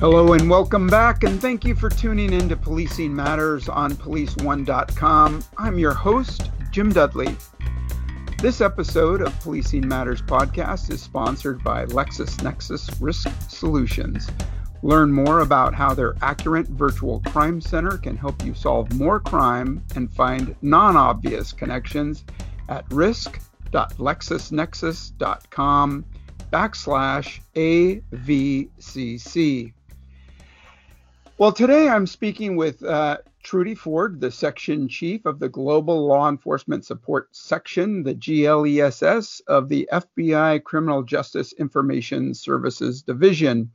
Hello and welcome back, and thank you for tuning in to Policing Matters on PoliceOne.com. I'm your host, Jim Dudley. This episode of Policing Matters podcast is sponsored by LexisNexis Risk Solutions. Learn more about how their Accurint Virtual Crime Center can help you solve more crime and find non obvious connections at risk.lexisnexis.com backslash AVCC. Well, today I'm speaking with uh, Trudy Ford, the section chief of the Global Law Enforcement Support Section, the GLESS of the FBI Criminal Justice Information Services Division.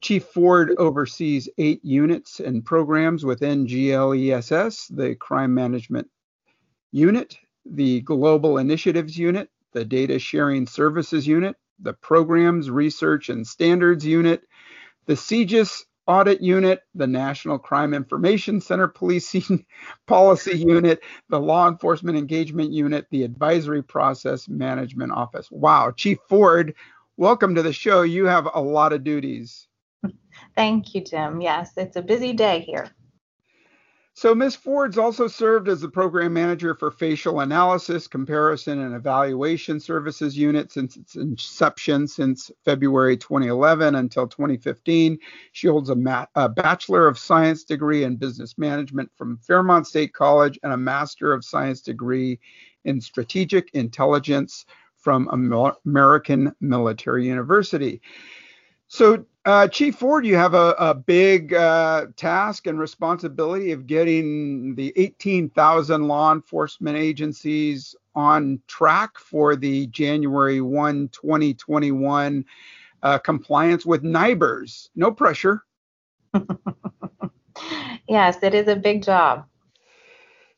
Chief Ford oversees eight units and programs within GLESS, the Crime Management Unit, the Global Initiatives Unit, the Data Sharing Services Unit, the Programs, Research, and Standards Unit, the CJIS Audit Unit, the National Crime Information Center Policing Policy Unit, the Law Enforcement Engagement Unit, the Advisory Process Management Office. Wow, Chief Ford, welcome to the show. You have a lot of duties. Thank you, Jim. Yes, it's a busy day here. So, Ms. Ford's also served as the program manager for facial analysis, comparison, and evaluation services unit since its inception since February 2011 until 2015. She holds a, ma- a Bachelor of Science degree in business management from Fairmont State College and a Master of Science degree in strategic intelligence from American Military University. So, uh, Chief Ford, you have a, a big uh, task and responsibility of getting the 18,000 law enforcement agencies on track for the January 1, 2021 uh, compliance with NIBRS. No pressure. yes, it is a big job.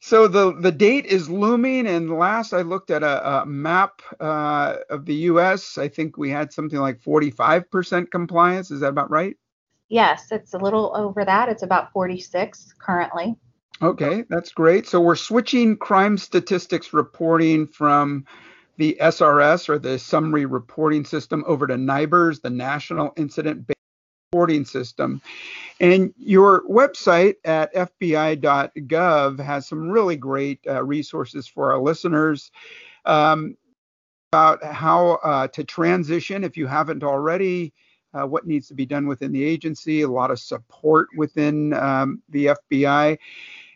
So the the date is looming, and last I looked at a, a map uh, of the U.S., I think we had something like 45% compliance. Is that about right? Yes, it's a little over that. It's about 46 currently. Okay, that's great. So we're switching crime statistics reporting from the SRS or the summary reporting system over to NIBRS, the National Incident Based reporting system. And your website at fbi.gov has some really great uh, resources for our listeners um, about how uh, to transition if you haven't already. Uh, what needs to be done within the agency, a lot of support within um, the FBI.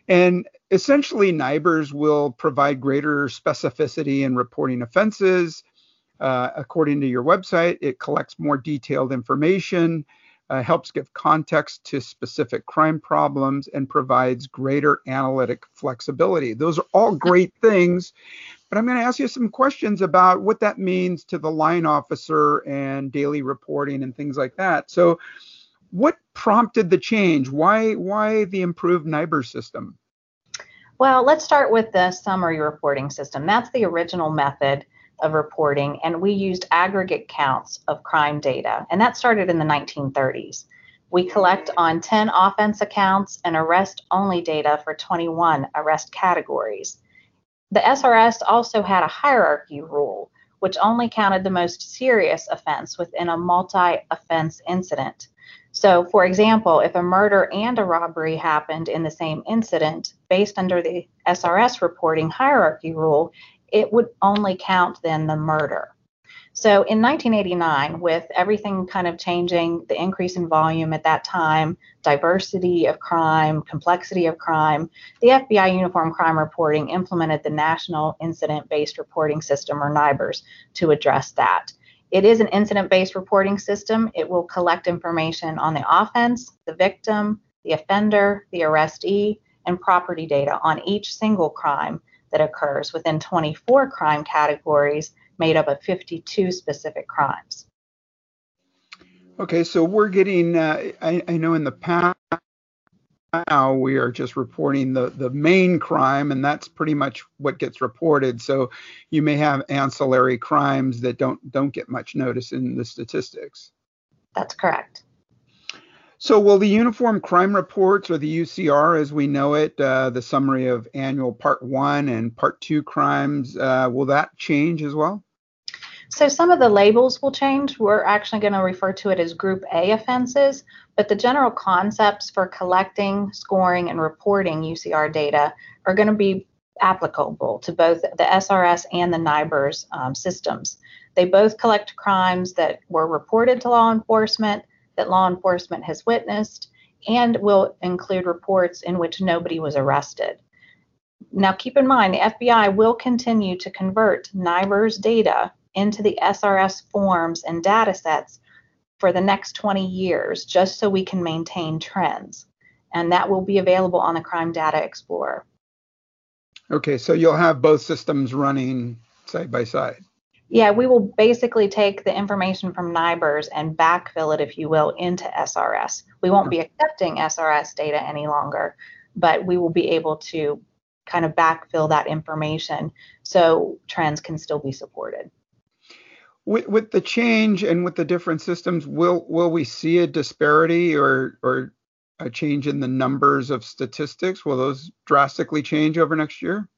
And essentially, NIBRS will provide greater specificity in reporting offenses. Uh, according to your website, it collects more detailed information uh, helps give context to specific crime problems, and provides greater analytic flexibility. Those are all great things, but I'm going to ask you some questions about what that means to the line officer and daily reporting and things like that. So, what prompted the change? Why why the improved NIBRS system? Well, let's start with the summary reporting system. That's the original method of reporting, and we used aggregate counts of crime data, and that started in the 1930s. We collect on 10 offense accounts and arrest only data for 21 arrest categories. The SRS also had a hierarchy rule, which only counted the most serious offense within a multi offense incident. So, for example, if a murder and a robbery happened in the same incident, based under the SRS reporting hierarchy rule, it would only count then the murder. So in 1989, with everything kind of changing, the increase in volume at that time, diversity of crime, complexity of crime, the FBI Uniform Crime Reporting implemented the National Incident Based Reporting System, or NIBRS, to address that. It is an incident based reporting system. It will collect information on the offense, the victim, the offender, the arrestee, and property data on each single crime that occurs within 24 crime categories made up of 52 specific crimes. Okay, so we're getting, uh, I, I, know in the past now we are just reporting the, the main crime, and that's pretty much what gets reported. So you may have ancillary crimes that don't don't get much notice in the statistics. That's correct. So, will the Uniform Crime Reports, or the UCR as we know it, uh, the summary of annual Part 1 and Part 2 crimes, uh, will that change as well? So, some of the labels will change. We're actually going to refer to it as Group A offenses. but the general concepts for collecting, scoring, and reporting UCR data are going to be applicable to both the SRS and the NIBRS um, systems. They both collect crimes that were reported to law enforcement, that law enforcement has witnessed, and will include reports in which nobody was arrested. Now, keep in mind, the FBI will continue to convert NIBRS data into the SRS forms and data sets for the next 20 years just so we can maintain trends. And that will be available on the Crime Data Explorer. Okay, so you'll have both systems running side by side. Yeah, we will basically take the information from NIBRS and backfill it, if you will, into SRS. We won't be accepting SRS data any longer, but we will be able to kind of backfill that information so trends can still be supported with, with the change and with the different systems, will will we see a disparity or or a change in the numbers of statistics? Will those drastically change over next year?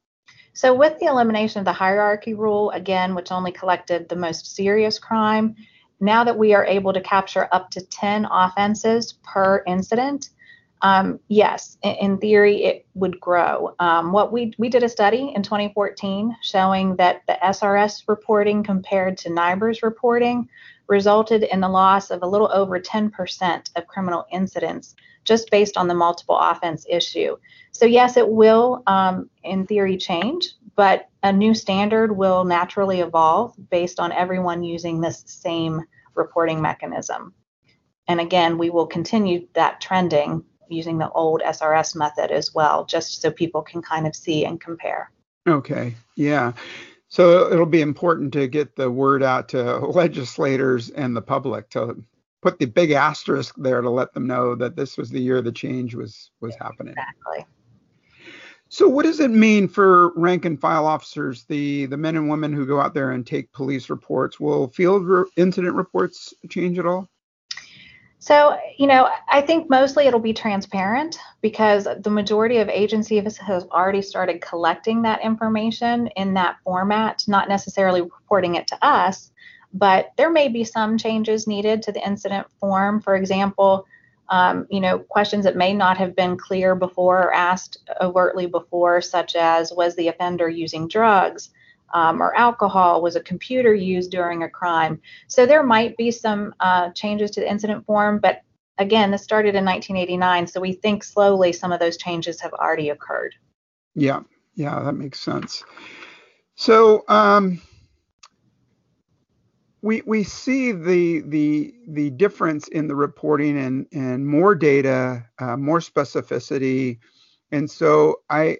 So with the elimination of the hierarchy rule, again, which only collected the most serious crime, now that we are able to capture up to 10 offenses per incident, um, yes, in, in, theory, it would grow. Um, what we we did a study in 2014 showing that the SRS reporting compared to NIBRS reporting resulted in the loss of a little over 10% of criminal incidents just based on the multiple offense issue. So yes, it will, um, in theory, change, but a new standard will naturally evolve based on everyone using this same reporting mechanism. And again, we will continue that trending using the old SRS method as well, just so people can kind of see and compare. Okay, yeah. So it'll be important to get the word out to legislators and the public to put the big asterisk there to let them know that this was the year the change was was happening. Exactly. So what does it mean for rank and file officers, the the men and women who go out there and take police reports? Will field re- incident reports change at all? So, you know, I think mostly it'll be transparent because the majority of agencies have already started collecting that information in that format, not necessarily reporting it to us, but there may be some changes needed to the incident form. For example, um, you know, questions that may not have been clear before or asked overtly before, such as was the offender using drugs? Um, or alcohol? Was a computer used during a crime? So there might be some uh, changes to the incident form, but again, this started in 1989, so we think slowly some of those changes have already occurred. Yeah, yeah, that makes sense. So um, we we see the the the difference in the reporting and and more data, uh, more specificity, and so I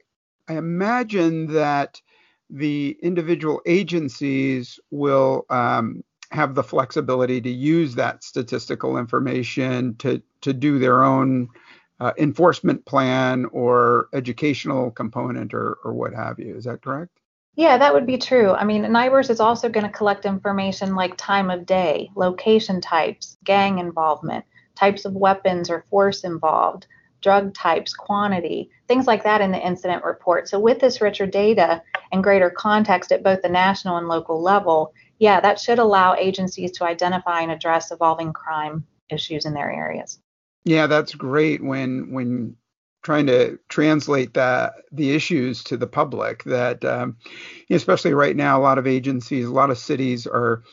I imagine that the individual agencies will um, have the flexibility to use that statistical information to, to do their own uh, enforcement plan or educational component or, or what have you. Is that correct? Yeah, that would be true. I mean, NIBRS is also going to collect information like time of day, location types, gang involvement, types of weapons or force involved, drug types, quantity, things like that in the incident report. So, with this richer data and greater context at both the national and local level, yeah, that should allow agencies to identify and address evolving crime issues in their areas. Yeah, that's great when when trying to translate that the issues to the public that um, especially right now a lot of agencies a lot of cities are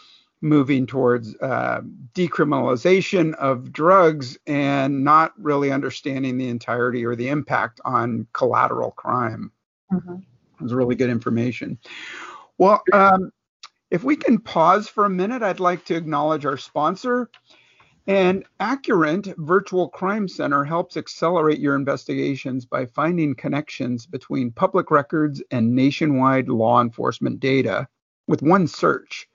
moving towards uh, decriminalization of drugs and not really understanding the entirety or the impact on collateral crime. Mm-hmm. It was really good information. Well, um, if we can pause for a minute, I'd like to acknowledge our sponsor. And Accurint Virtual Crime Center helps accelerate your investigations by finding connections between public records and nationwide law enforcement data with one search.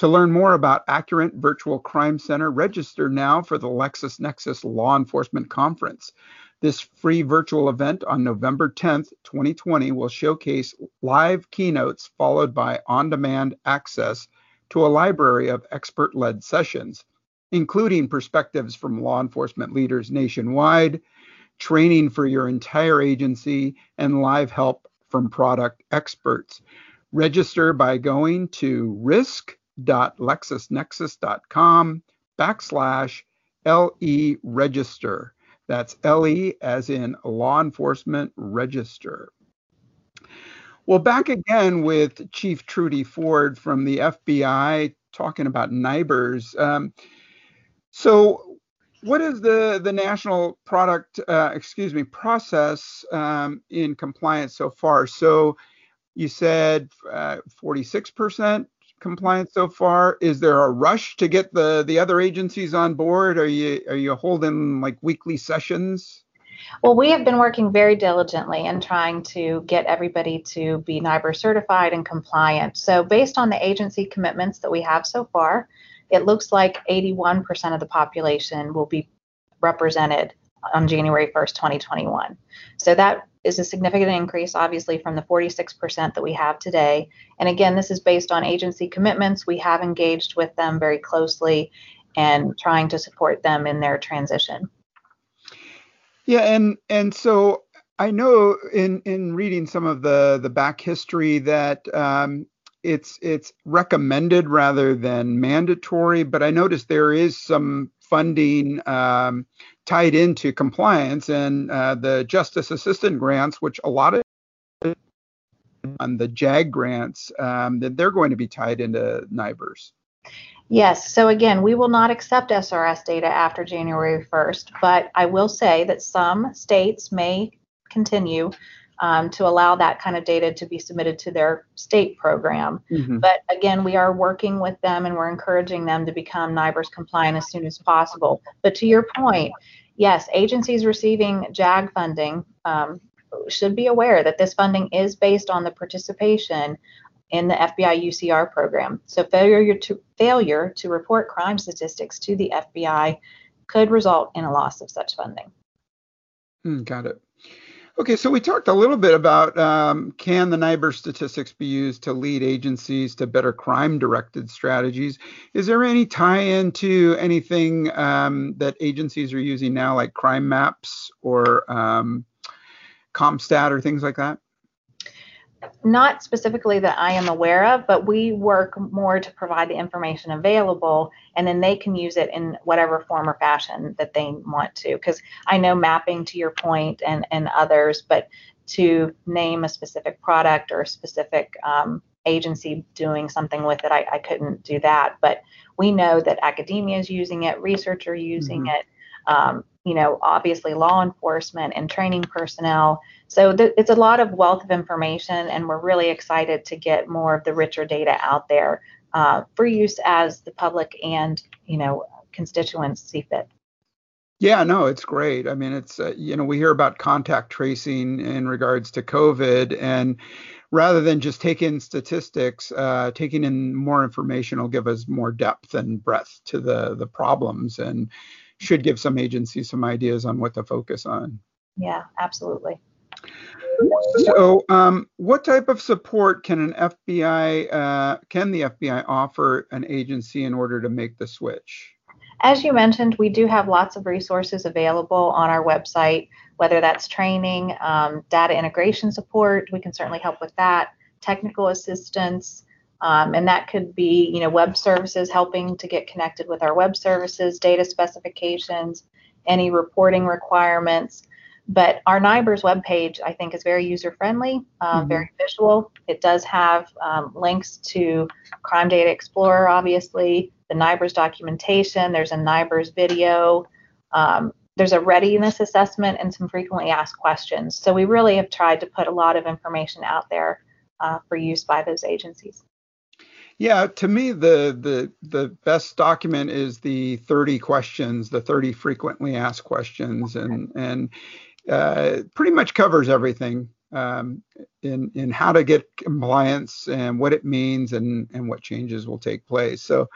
To learn more about Accurint Virtual Crime Center, register now for the LexisNexis Law Enforcement Conference. This free virtual event on November 10th, 2020 will showcase live keynotes followed by on demand access to a library of expert led sessions, including perspectives from law enforcement leaders nationwide, training for your entire agency, and live help from product experts. Register by going to risk www.lexisnexis.com backslash LE Register. That's LE as in law enforcement register. Well, back again with Chief Trudy Ford from the FBI talking about NIBRS. Um, so, what is the the national product, uh, excuse me, process um, in compliance so far? So, you said uh, 46% compliance so far. Is there a rush to get the the other agencies on board? Are you are you holding like weekly sessions? Well, we have been working very diligently in trying to get everybody to be NIBR certified and compliant. So, based on the agency commitments that we have so far, it looks like 81% of the population will be represented on January 1st, 2021. So, that is a significant increase, obviously, from the 46% that we have today. And again, this is based on agency commitments. We have engaged with them very closely and trying to support them in their transition. Yeah, and and so I know in in reading some of the the back history that um, it's it's recommended rather than mandatory, but I noticed there is some funding um, tied into compliance and uh, the justice assistance grants, which a lot of on the JAG grants um, that they're going to be tied into NIBRS. Yes. So again, we will not accept SRS data after January 1st, but I will say that some states may continue um, to allow that kind of data to be submitted to their state program. Mm-hmm. But again, we are working with them and we're encouraging them to become NIBRS compliant as soon as possible. But to your point, yes, agencies receiving JAG funding um, should be aware that this funding is based on the participation in the FBI UCR program. So failure to failure to report crime statistics to the FBI could result in a loss of such funding. Mm, got it. Okay, so we talked a little bit about um, can the NIBR statistics be used to lead agencies to better crime-directed strategies? Is there any tie-in to anything um, that agencies are using now, like crime maps or um, CompStat or things like that? Not specifically that I am aware of, but we work more to provide the information available and then they can use it in whatever form or fashion that they want to. Because I know mapping to your point and, and others, but to name a specific product or a specific um, agency doing something with it, I, I couldn't do that. But we know that academia is using it, research are using mm-hmm. it. Um, you know, obviously law enforcement and training personnel. So th- it's a lot of wealth of information, and we're really excited to get more of the richer data out there uh, for use as the public and you know constituents see fit. Yeah, no, it's great. I mean, it's uh, you know we hear about contact tracing in regards to COVID, and rather than just take in statistics, uh, taking in more information will give us more depth and breadth to the the problems and should give some agencies some ideas on what to focus on. Yeah, absolutely. So, um, what type of support can an FBI uh, can the FBI offer an agency in order to make the switch? As you mentioned, we do have lots of resources available on our website, whether that's training, um, data integration support. We can certainly help with that. Technical assistance, um, and that could be, you know, web services helping to get connected with our web services, data specifications, any reporting requirements. But our NIBRS webpage, I think, is very user friendly, um, mm-hmm. very visual. It does have um, links to Crime Data Explorer, obviously, the NIBRS documentation. There's a NIBRS video. Um, there's a readiness assessment and some frequently asked questions. So we really have tried to put a lot of information out there uh, for use by those agencies. Yeah, to me the the the best document is the 30 questions, the 30 frequently asked questions, and and uh, pretty much covers everything um, in in how to get compliance and what it means and and what changes will take place. So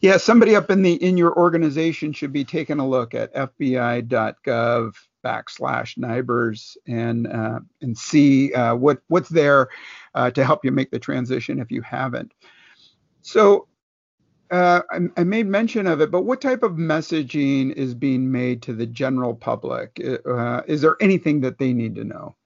yeah, somebody up in the in your organization should be taking a look at FBI.gov backslash NIBRS and uh, and see uh, what what's there uh, to help you make the transition if you haven't. So uh, I, I, made mention of it, but what type of messaging is being made to the general public? Uh, is there anything that they need to know?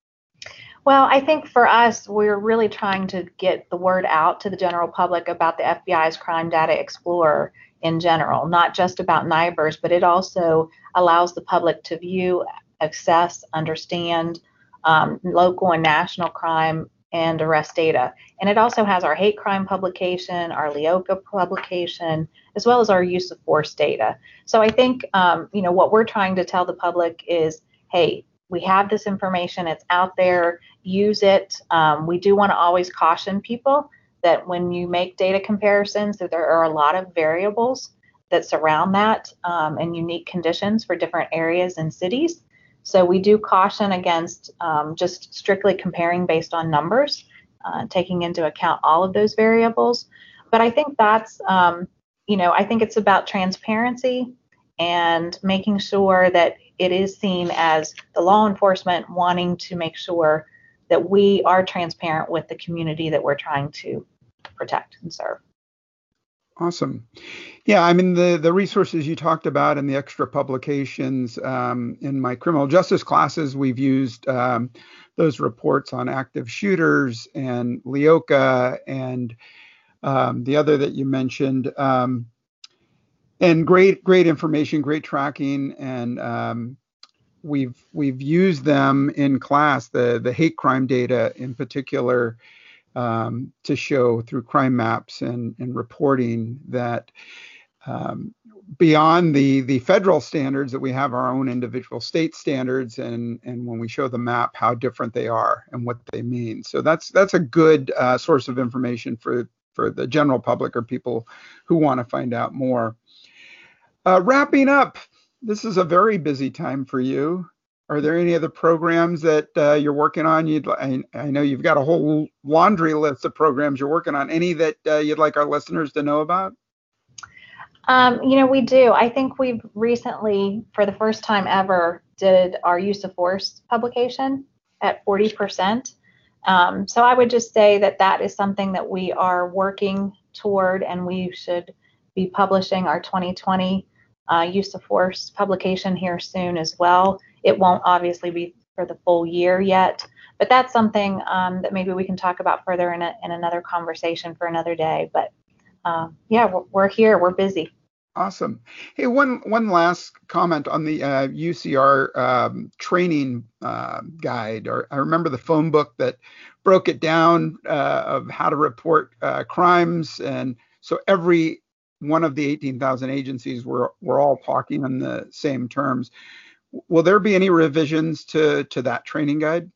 Well, I think for us, we're really trying to get the word out to the general public about the FBI's Crime Data Explorer in general, not just about NIBRS, but it also allows the public to view, access, understand um, local and national crime and arrest data. And it also has our hate crime publication, our LEOKA publication, as well as our use of force data. So I think, um, you know, what we're trying to tell the public is, hey, we have this information, it's out there, use it. Um, we do want to always caution people that when you make data comparisons, that there are a lot of variables that surround that um, and unique conditions for different areas and cities. So we do caution against um, just strictly comparing based on numbers, uh, taking into account all of those variables. But I think that's, um, you know, I think it's about transparency and making sure that it is seen as the law enforcement wanting to make sure that we are transparent with the community that we're trying to protect and serve. Awesome. Yeah, I mean the the resources you talked about and the extra publications um, in my criminal justice classes, we've used um, those reports on active shooters and LEOKA and um, the other that you mentioned, um, and great great information, great tracking, and um, we've we've used them in class the the hate crime data in particular um, to show through crime maps and, and reporting that um, beyond the the federal standards that we have our own individual state standards and and when we show the map how different they are and what they mean. So that's that's a good uh, source of information for for the general public or people who want to find out more. Uh, wrapping up this is a very busy time for you are there any other programs that uh, you're working on? You'd I, I, know you've got a whole laundry list of programs you're working on. Any that uh, you'd like our listeners to know about? Um, you know, we do. I think we've recently, for the first time ever, did our use of force publication at 40%. Um, so I would just say that that is something that we are working toward, and we should be publishing our 2020 uh, use of force publication here soon as well. It won't obviously be for the full year yet, but that's something um, that maybe we can talk about further in, a, in another conversation for another day. But uh, yeah, we're, we're, here, we're busy. Awesome. Hey, one one last comment on the uh, UCR um, training uh, guide. Or I remember the phone book that broke it down uh, of how to report uh, crimes, and so every one of the 18,000 agencies were were all talking in the same terms. Will there be any revisions to, to that training guide?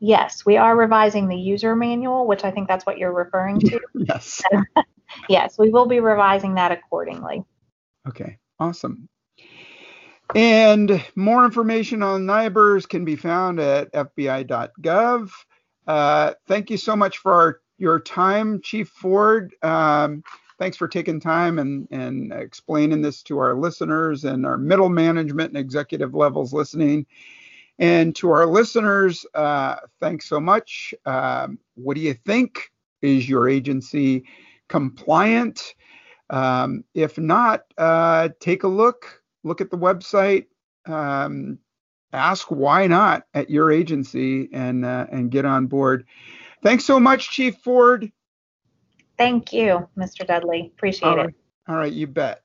Yes, we are revising the user manual, which I think that's what you're referring to. yes. yes, we will be revising that accordingly. Okay, awesome. And more information on NIBRS can be found at fbi.gov. Uh, thank you so much for our, your time, Chief Ford. Um, thanks for taking time and, and explaining this to our listeners and our middle management and executive levels listening. And to our listeners, uh, thanks so much. Um, what do you think? Is your agency compliant? Um, if not, uh, take a look, look at the website, um, ask why not at your agency and, uh, and get on board. Thanks so much, Chief Ford. Thank you, Mr. Dudley. Appreciate All right. it. All right, you bet.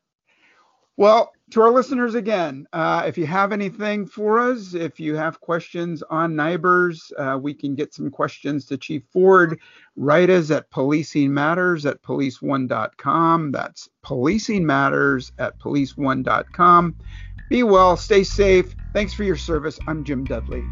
Well, to our listeners again, uh, if you have anything for us, if you have questions on NIBRS, uh, we can get some questions to Chief Ford. Write us at Policing Matters at police1.com. That's Policing Matters at police1.com. Be well, stay safe. Thanks for your service. I'm Jim Dudley.